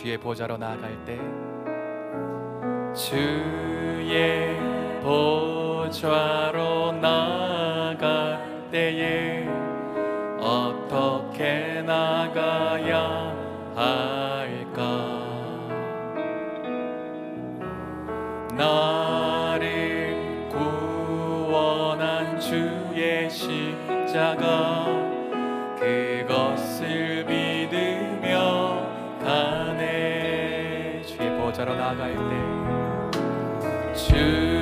주의 보좌로 나아갈 때. 주의 보좌로 나아갈 때에 어떻게 나가야 할까 여러 나아가일 때 주.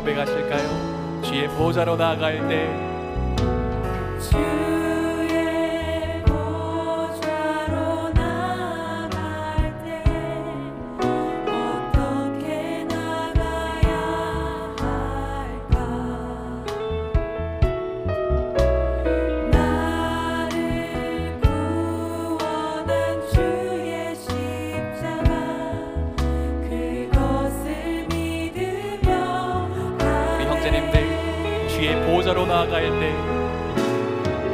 고백하실까요? 주의 보좌로 나아갈 때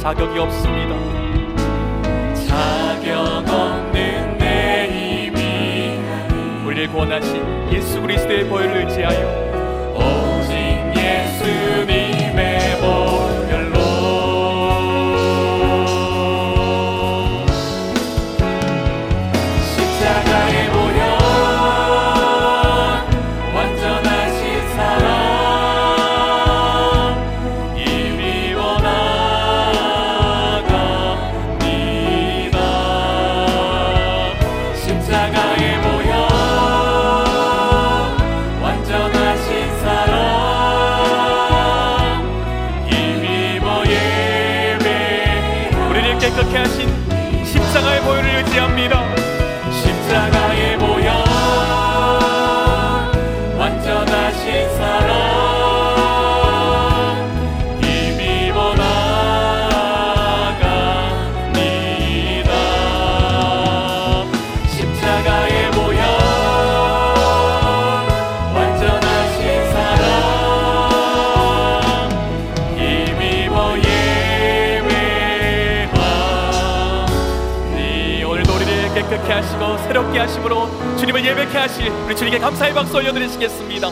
자격이 없습니다. 자격 없는 내 힘이 우리를 구원하신 예수 그리스도의 보혈을 지하여. 깨끗게 하시고 새롭게 하심으로 주님을 예배케 하실 우리 주님께 감사의 박수 올려드리시겠습니다.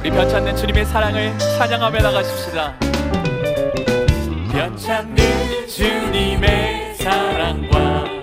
우리 변찬는 주님의 사랑을 찬양하며 나가십시다. 변찬는 주님의 사랑과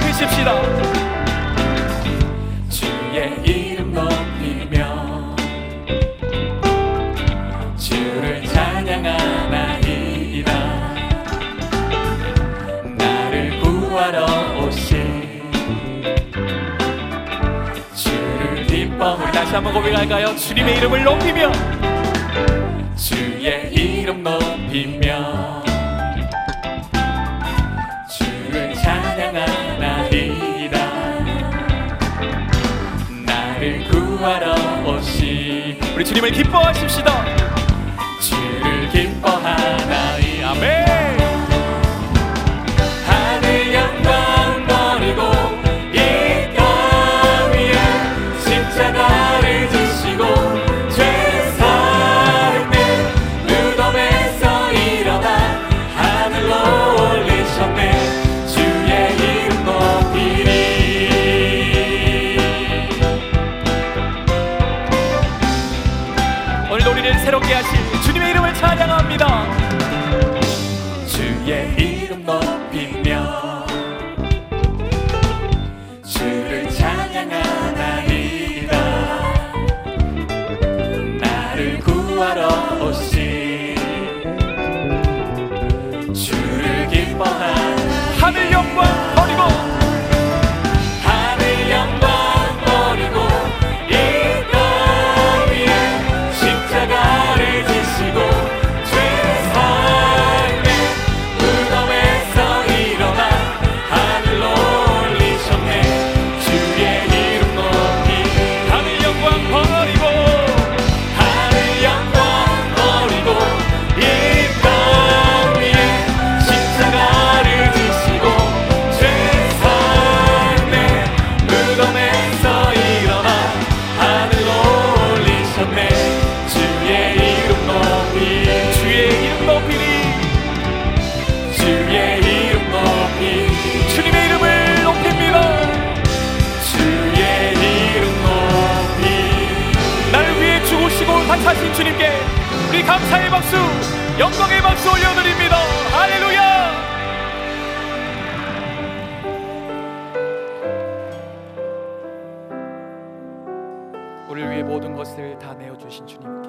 높이십시다 주의 이름 높이며 주를 찬양하나이다 나를 구하러 오신 주를 기뻐 우리 다시 한번 고백할까요? 주님의 이름을 높이며 주의 이름 높이며 우리 주님을 기뻐하십시다. 주를 기뻐하라. Juara, oh 주님께 우리 감사의 박수, 영광의 박수 올려드립니다. 할렐루야! 우리를 위해 모든 것을 다 내어주신 주님.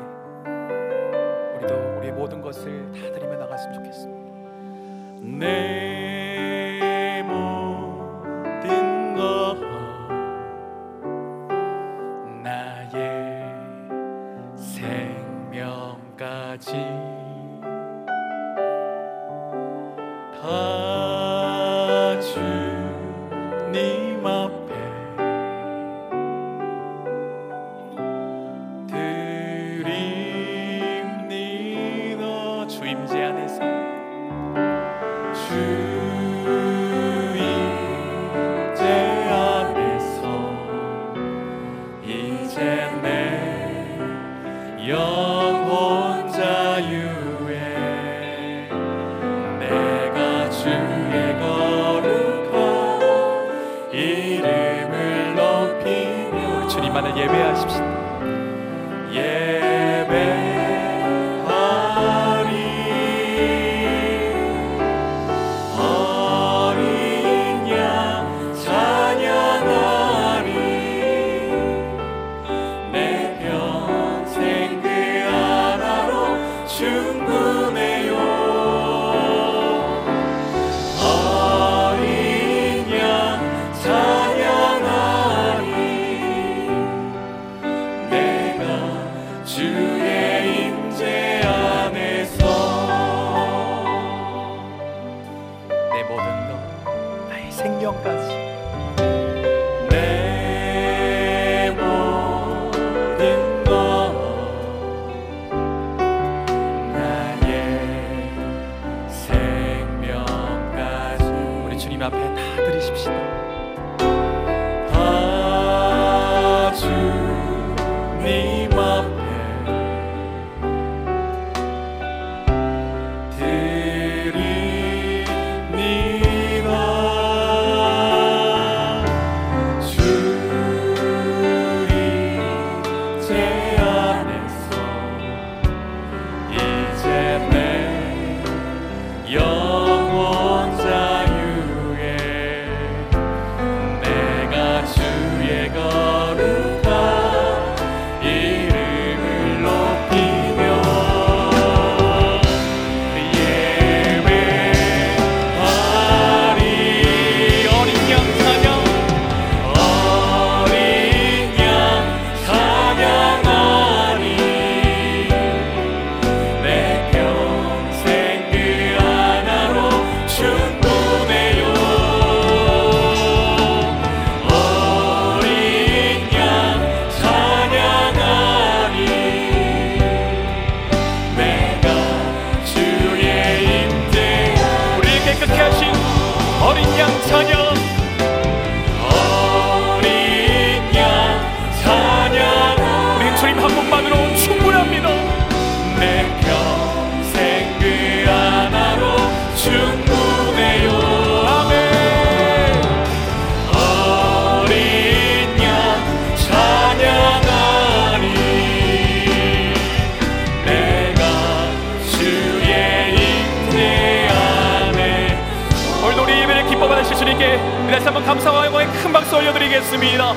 Jesus. 주의 임재 안에서. 내 모든 것 나의 생명까지. 되겠습니다.